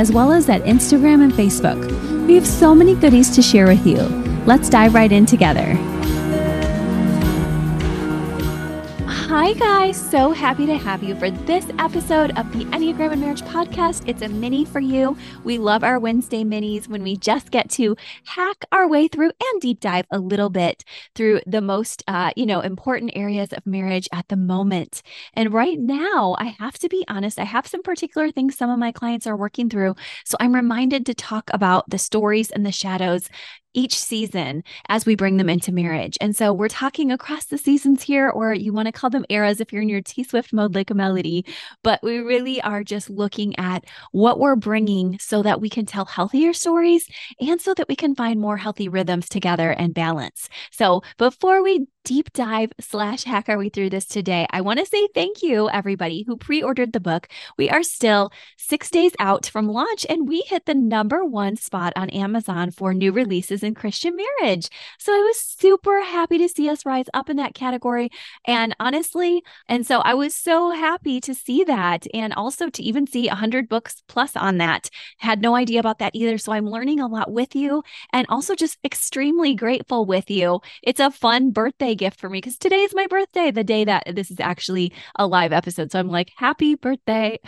as well as at Instagram and Facebook. We have so many goodies to share with you. Let's dive right in together. Hi, guys. So happy to have you for this episode of the Enneagram and Marriage podcast. It's a mini for you. We love our Wednesday minis when we just get to hack our way through and deep dive a little bit through the most, uh, you know, important areas of marriage at the moment. And right now, I have to be honest, I have some particular things some of my clients are working through. So I'm reminded to talk about the stories and the shadows each season as we bring them into marriage. And so we're talking across the seasons here, or you want to call them eras if you're in your T Swift mode, like a melody. But we really are just looking at what we're bringing so that we can tell healthier stories and so that we can find more healthy rhythms together and balance. So before we deep dive slash hack our way through this today, I want to say thank you, everybody who pre ordered the book. We are still six days out from launch, and we hit the number one spot on Amazon for new releases in Christian marriage. So I was super happy to see us rise up in that category. And honestly, and so I was so happy to see that, and also to even see 100 books plus on that. Had no idea about that either. So I'm learning a lot with you, and also just extremely grateful with you. It's a fun birthday birthday gift for me because today is my birthday, the day that this is actually a live episode. So I'm like, happy birthday.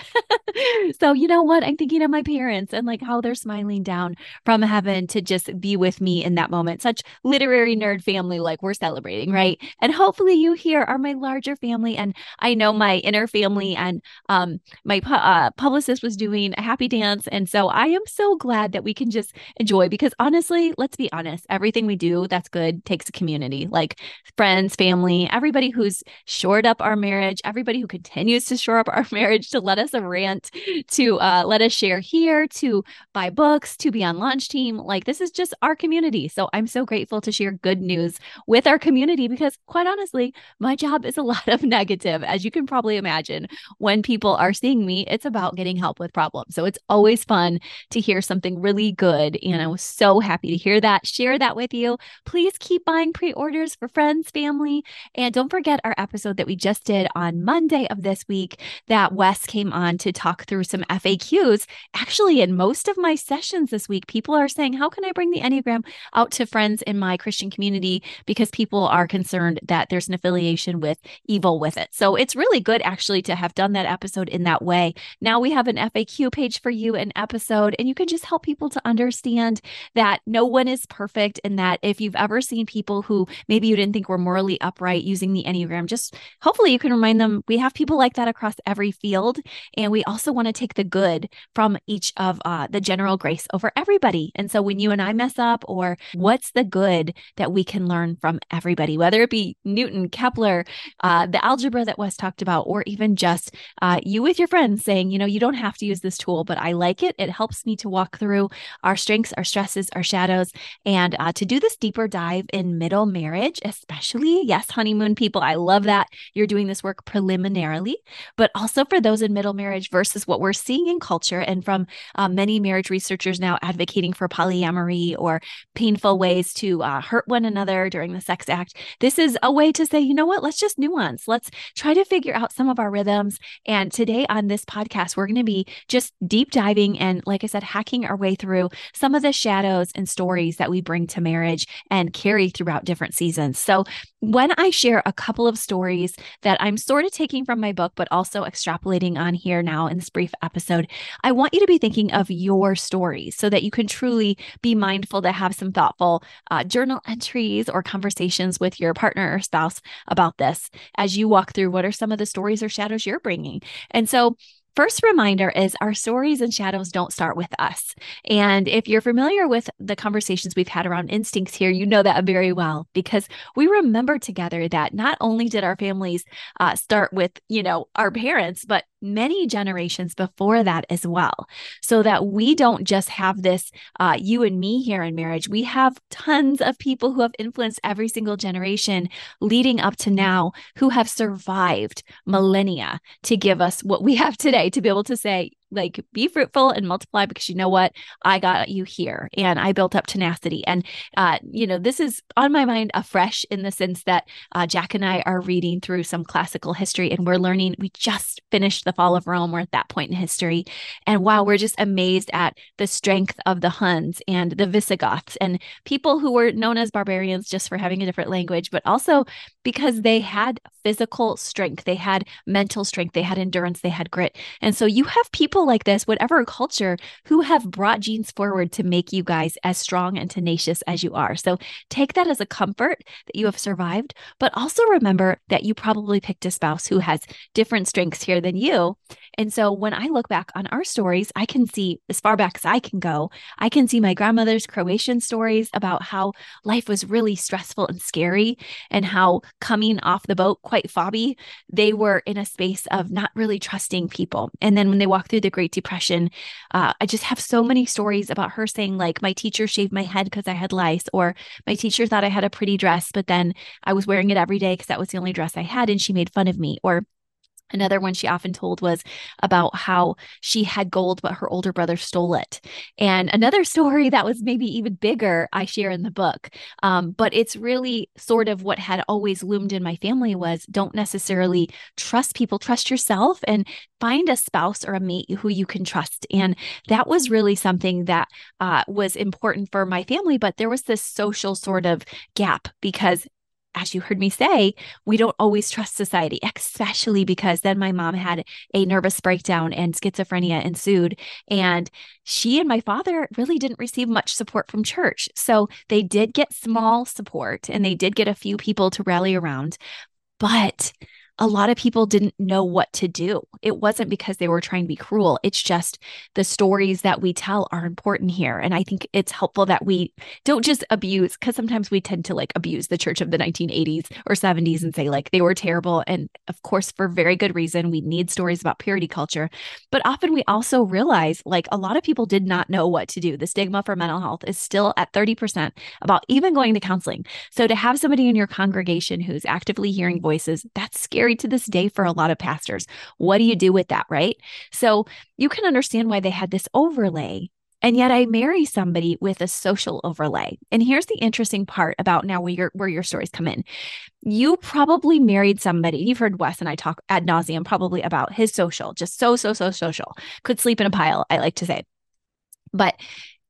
so, you know what? I'm thinking of my parents and like how they're smiling down from heaven to just be with me in that moment. Such literary nerd family, like we're celebrating, right? And hopefully you here are my larger family. And I know my inner family and um, my pu- uh, publicist was doing a happy dance. And so I am so glad that we can just enjoy because honestly, let's be honest, everything we do that's good takes a community. Like friends, family, everybody who's shored up our marriage, everybody who continues to shore up our marriage, to let us rant, to uh, let us share here, to buy books, to be on launch team. Like this is just our community. So I'm so grateful to share good news with our community because, quite honestly, my job is a lot of negative, as you can probably imagine. When people are seeing me, it's about getting help with problems. So it's always fun to hear something really good. And I was so happy to hear that, share that with you. Please keep buying pre orders for friends friends, family. And don't forget our episode that we just did on Monday of this week that Wes came on to talk through some FAQs. Actually, in most of my sessions this week, people are saying, How can I bring the Enneagram out to friends in my Christian community? Because people are concerned that there's an affiliation with evil with it. So it's really good actually to have done that episode in that way. Now we have an FAQ page for you, an episode, and you can just help people to understand that no one is perfect and that if you've ever seen people who maybe you didn't think we're morally upright using the Enneagram, just hopefully you can remind them we have people like that across every field. And we also want to take the good from each of uh, the general grace over everybody. And so when you and I mess up, or what's the good that we can learn from everybody, whether it be Newton, Kepler, uh, the algebra that Wes talked about, or even just uh, you with your friends saying, you know, you don't have to use this tool, but I like it. It helps me to walk through our strengths, our stresses, our shadows, and uh, to do this deeper dive in middle marriage, especially especially, yes, honeymoon people, I love that you're doing this work preliminarily, but also for those in middle marriage versus what we're seeing in culture and from uh, many marriage researchers now advocating for polyamory or painful ways to uh, hurt one another during the sex act. This is a way to say, you know what, let's just nuance. Let's try to figure out some of our rhythms. And today on this podcast, we're going to be just deep diving and, like I said, hacking our way through some of the shadows and stories that we bring to marriage and carry throughout different seasons. So, when I share a couple of stories that I'm sort of taking from my book, but also extrapolating on here now in this brief episode, I want you to be thinking of your stories so that you can truly be mindful to have some thoughtful uh, journal entries or conversations with your partner or spouse about this as you walk through what are some of the stories or shadows you're bringing. And so, First reminder is our stories and shadows don't start with us. And if you're familiar with the conversations we've had around instincts here, you know that very well because we remember together that not only did our families uh, start with, you know, our parents, but many generations before that as well. So that we don't just have this, uh, you and me here in marriage, we have tons of people who have influenced every single generation leading up to now who have survived millennia to give us what we have today to be able to say, like be fruitful and multiply because you know what? I got you here and i built up tenacity. And uh, you know this is on my mind afresh in the sense that uh, jack and i are reading through some classical history and we're learning. We just finished the fall of rome. We're at that point in history. And wow we're just amazed at the strength of the huns and the visigoths and people who were known as barbarians just for having a different language but also because they had physical strength. They had mental strength. They had endurance. They had grit. And so you have people people like this, whatever culture, who have brought genes forward to make you guys as strong and tenacious as you are. So take that as a comfort that you have survived, but also remember that you probably picked a spouse who has different strengths here than you. And so when I look back on our stories, I can see as far back as I can go, I can see my grandmother's Croatian stories about how life was really stressful and scary and how coming off the boat quite fobby, they were in a space of not really trusting people. And then when they walked through the Great Depression. Uh, I just have so many stories about her saying, like, my teacher shaved my head because I had lice, or my teacher thought I had a pretty dress, but then I was wearing it every day because that was the only dress I had, and she made fun of me. Or Another one she often told was about how she had gold, but her older brother stole it. And another story that was maybe even bigger, I share in the book. Um, but it's really sort of what had always loomed in my family was don't necessarily trust people, trust yourself and find a spouse or a mate who you can trust. And that was really something that uh, was important for my family. But there was this social sort of gap because as you heard me say, we don't always trust society, especially because then my mom had a nervous breakdown and schizophrenia ensued. And she and my father really didn't receive much support from church. So they did get small support and they did get a few people to rally around. But a lot of people didn't know what to do. It wasn't because they were trying to be cruel. It's just the stories that we tell are important here. And I think it's helpful that we don't just abuse, because sometimes we tend to like abuse the church of the 1980s or 70s and say like they were terrible. And of course, for very good reason, we need stories about purity culture. But often we also realize like a lot of people did not know what to do. The stigma for mental health is still at 30% about even going to counseling. So to have somebody in your congregation who's actively hearing voices, that's scary scary to this day for a lot of pastors. What do you do with that, right? So you can understand why they had this overlay. And yet I marry somebody with a social overlay. And here's the interesting part about now where your where your stories come in. You probably married somebody. You've heard Wes and I talk ad nauseum probably about his social, just so, so, so social. Could sleep in a pile, I like to say. But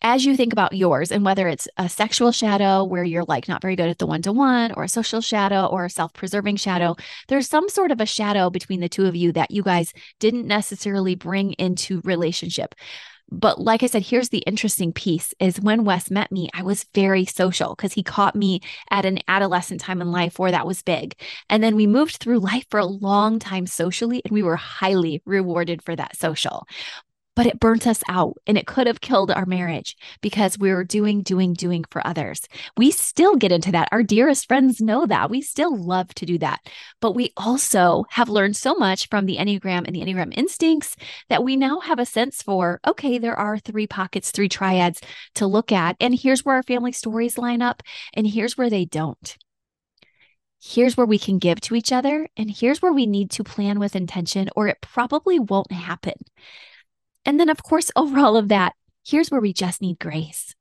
as you think about yours and whether it's a sexual shadow where you're like not very good at the one to one or a social shadow or a self preserving shadow, there's some sort of a shadow between the two of you that you guys didn't necessarily bring into relationship. But like I said, here's the interesting piece is when Wes met me, I was very social because he caught me at an adolescent time in life where that was big. And then we moved through life for a long time socially, and we were highly rewarded for that social but it burnt us out and it could have killed our marriage because we were doing, doing, doing for others. We still get into that. Our dearest friends know that. We still love to do that. But we also have learned so much from the Enneagram and the Enneagram instincts that we now have a sense for okay, there are three pockets, three triads to look at. And here's where our family stories line up, and here's where they don't here's where we can give to each other, and here's where we need to plan with intention, or it probably won't happen. And then, of course, over all of that, here's where we just need grace.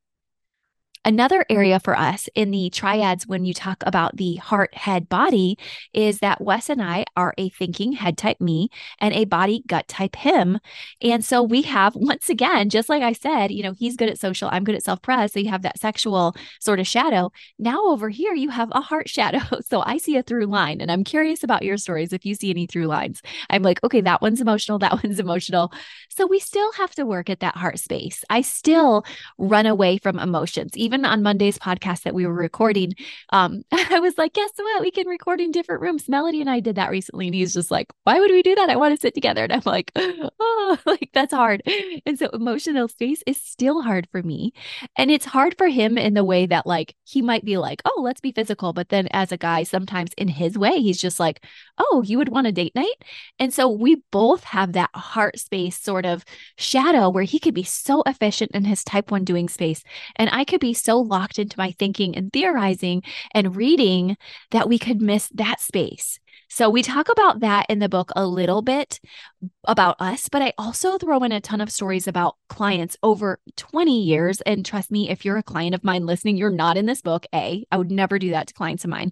Another mm-hmm. area for us in the triads when you talk about the heart, head, body is that Wes and I are a thinking head type me and a body gut type him. And so we have, once again, just like I said, you know, he's good at social, I'm good at self pres. So you have that sexual sort of shadow. Now over here, you have a heart shadow. So I see a through line. And I'm curious about your stories if you see any through lines. I'm like, okay, that one's emotional, that one's emotional. So we still have to work at that heart space. I still run away from emotions. Even even on Monday's podcast that we were recording, um, I was like, guess what? We can record in different rooms. Melody and I did that recently. And he's just like, why would we do that? I want to sit together. And I'm like, oh, like that's hard. And so emotional space is still hard for me. And it's hard for him in the way that like he might be like, oh, let's be physical. But then as a guy, sometimes in his way, he's just like, oh, you would want a date night. And so we both have that heart space sort of shadow where he could be so efficient in his type one doing space. And I could be so locked into my thinking and theorizing and reading that we could miss that space. So we talk about that in the book a little bit about us, but I also throw in a ton of stories about clients over 20 years. And trust me, if you're a client of mine listening, you're not in this book. A, I would never do that to clients of mine.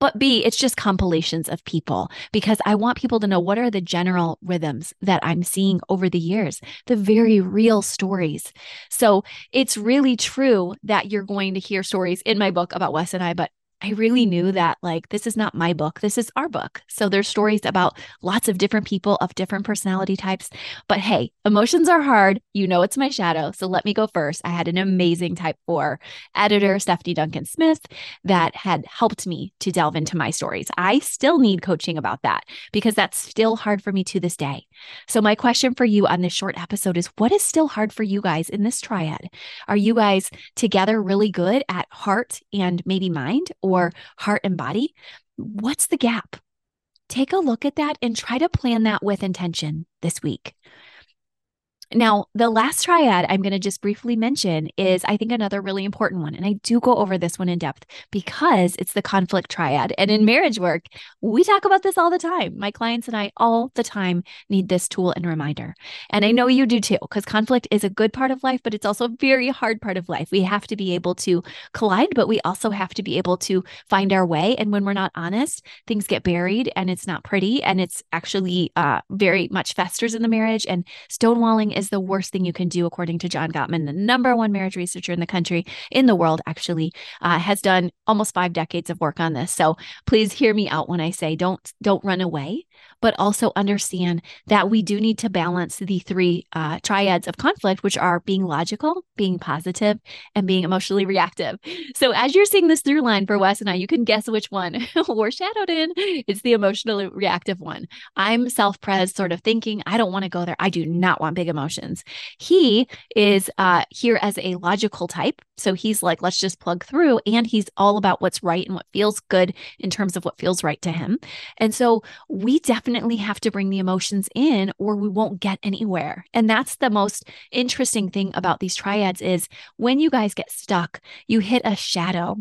But B, it's just compilations of people because I want people to know what are the general rhythms that I'm seeing over the years, the very real stories. So it's really true that you're going to hear stories in my book about Wes and I, but I really knew that like this is not my book, this is our book. So there's stories about lots of different people of different personality types. But hey, emotions are hard. You know it's my shadow. So let me go first. I had an amazing type 4 editor, Stephanie Duncan Smith, that had helped me to delve into my stories. I still need coaching about that because that's still hard for me to this day. So my question for you on this short episode is what is still hard for you guys in this triad? Are you guys together really good at heart and maybe mind? or heart and body, what's the gap? Take a look at that and try to plan that with intention this week. Now, the last triad I'm going to just briefly mention is, I think, another really important one. And I do go over this one in depth because it's the conflict triad. And in marriage work, we talk about this all the time. My clients and I all the time need this tool and reminder. And I know you do too, because conflict is a good part of life, but it's also a very hard part of life. We have to be able to collide, but we also have to be able to find our way. And when we're not honest, things get buried and it's not pretty. And it's actually uh, very much festers in the marriage. And stonewalling is the worst thing you can do, according to John Gottman, the number one marriage researcher in the country, in the world, actually, uh, has done almost five decades of work on this. So please hear me out when I say don't don't run away, but also understand that we do need to balance the three uh, triads of conflict, which are being logical, being positive, and being emotionally reactive. So as you're seeing this through line for Wes and I, you can guess which one we're shadowed in. It's the emotionally reactive one. I'm self-pres, sort of thinking, I don't want to go there. I do not want big emotions emotions. He is uh, here as a logical type. So he's like, let's just plug through. And he's all about what's right and what feels good in terms of what feels right to him. And so we definitely have to bring the emotions in or we won't get anywhere. And that's the most interesting thing about these triads is when you guys get stuck, you hit a shadow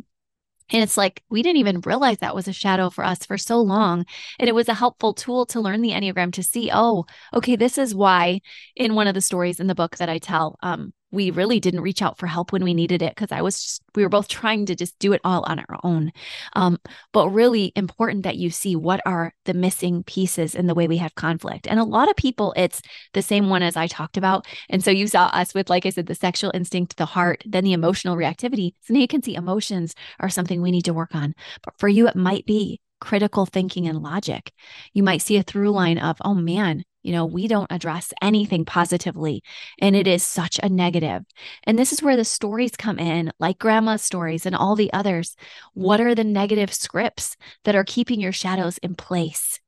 and it's like we didn't even realize that was a shadow for us for so long. And it was a helpful tool to learn the Enneagram to see, oh, okay, this is why in one of the stories in the book that I tell, um, we really didn't reach out for help when we needed it because I was just, we were both trying to just do it all on our own. Um, but really important that you see what are the missing pieces in the way we have conflict. And a lot of people, it's the same one as I talked about. And so you saw us with, like I said, the sexual instinct, the heart, then the emotional reactivity. So now you can see emotions are something we need to work on. But for you, it might be critical thinking and logic. You might see a through line of, oh man, you know, we don't address anything positively, and it is such a negative. And this is where the stories come in, like grandma's stories and all the others. What are the negative scripts that are keeping your shadows in place?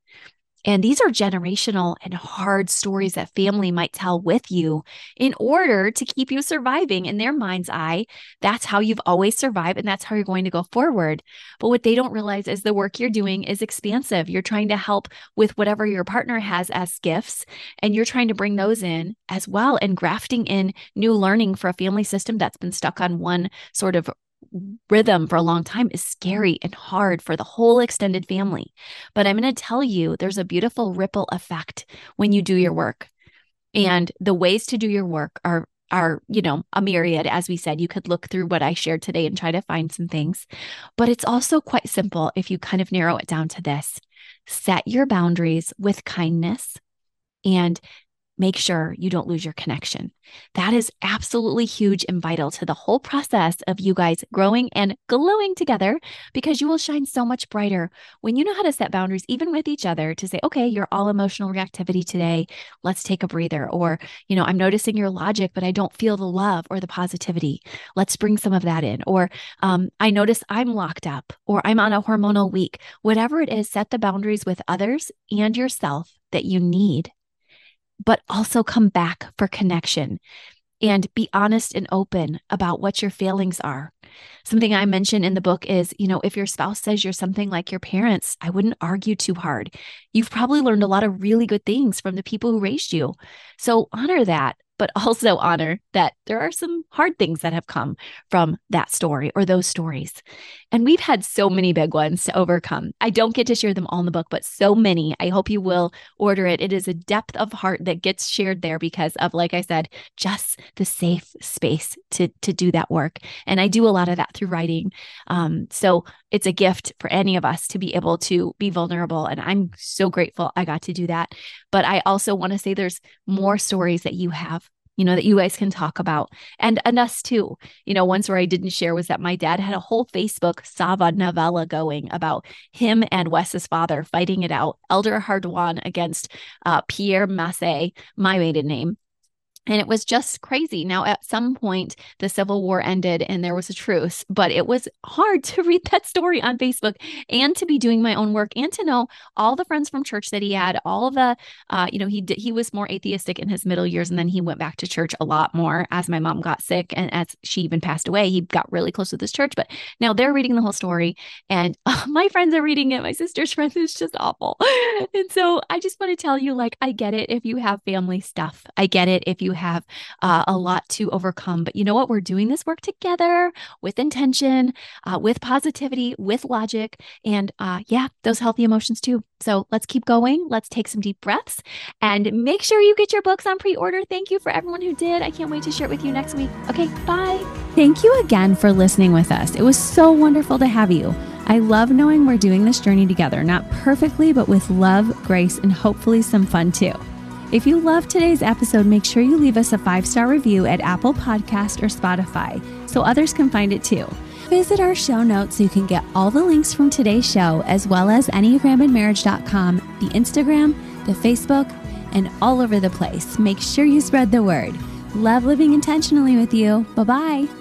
And these are generational and hard stories that family might tell with you in order to keep you surviving in their mind's eye. That's how you've always survived, and that's how you're going to go forward. But what they don't realize is the work you're doing is expansive. You're trying to help with whatever your partner has as gifts, and you're trying to bring those in as well and grafting in new learning for a family system that's been stuck on one sort of rhythm for a long time is scary and hard for the whole extended family. But I'm going to tell you there's a beautiful ripple effect when you do your work. And the ways to do your work are are, you know, a myriad as we said. You could look through what I shared today and try to find some things. But it's also quite simple if you kind of narrow it down to this. Set your boundaries with kindness and make sure you don't lose your connection. That is absolutely huge and vital to the whole process of you guys growing and glowing together because you will shine so much brighter when you know how to set boundaries, even with each other, to say, okay, you're all emotional reactivity today. Let's take a breather. Or, you know, I'm noticing your logic, but I don't feel the love or the positivity. Let's bring some of that in. Or um, I notice I'm locked up or I'm on a hormonal week. Whatever it is, set the boundaries with others and yourself that you need but also come back for connection and be honest and open about what your failings are. Something I mention in the book is, you know, if your spouse says you're something like your parents, I wouldn't argue too hard. You've probably learned a lot of really good things from the people who raised you. So honor that but also honor that there are some hard things that have come from that story or those stories. And we've had so many big ones to overcome. I don't get to share them all in the book, but so many. I hope you will order it. It is a depth of heart that gets shared there because of, like I said, just the safe space to, to do that work. And I do a lot of that through writing. Um, so it's a gift for any of us to be able to be vulnerable. And I'm so grateful I got to do that. But I also want to say there's more stories that you have you know, that you guys can talk about and, and us too. You know, once where I didn't share was that my dad had a whole Facebook Sava novella going about him and Wes's father fighting it out, Elder Hardwan against uh, Pierre Massé, my maiden name. And it was just crazy. Now, at some point, the Civil War ended and there was a truce, but it was hard to read that story on Facebook and to be doing my own work and to know all the friends from church that he had, all the, uh, you know, he did, he was more atheistic in his middle years, and then he went back to church a lot more as my mom got sick and as she even passed away. He got really close with this church, but now they're reading the whole story, and uh, my friends are reading it. My sister's friends, it's just awful. and so I just want to tell you, like, I get it if you have family stuff. I get it if you have uh, a lot to overcome. But you know what? We're doing this work together with intention, uh, with positivity, with logic, and uh, yeah, those healthy emotions too. So let's keep going. Let's take some deep breaths and make sure you get your books on pre order. Thank you for everyone who did. I can't wait to share it with you next week. Okay, bye. Thank you again for listening with us. It was so wonderful to have you. I love knowing we're doing this journey together, not perfectly, but with love, grace, and hopefully some fun too. If you loved today's episode, make sure you leave us a five star review at Apple Podcast or Spotify so others can find it too. Visit our show notes so you can get all the links from today's show, as well as EnneagramandMarriage.com, the Instagram, the Facebook, and all over the place. Make sure you spread the word. Love living intentionally with you. Bye bye.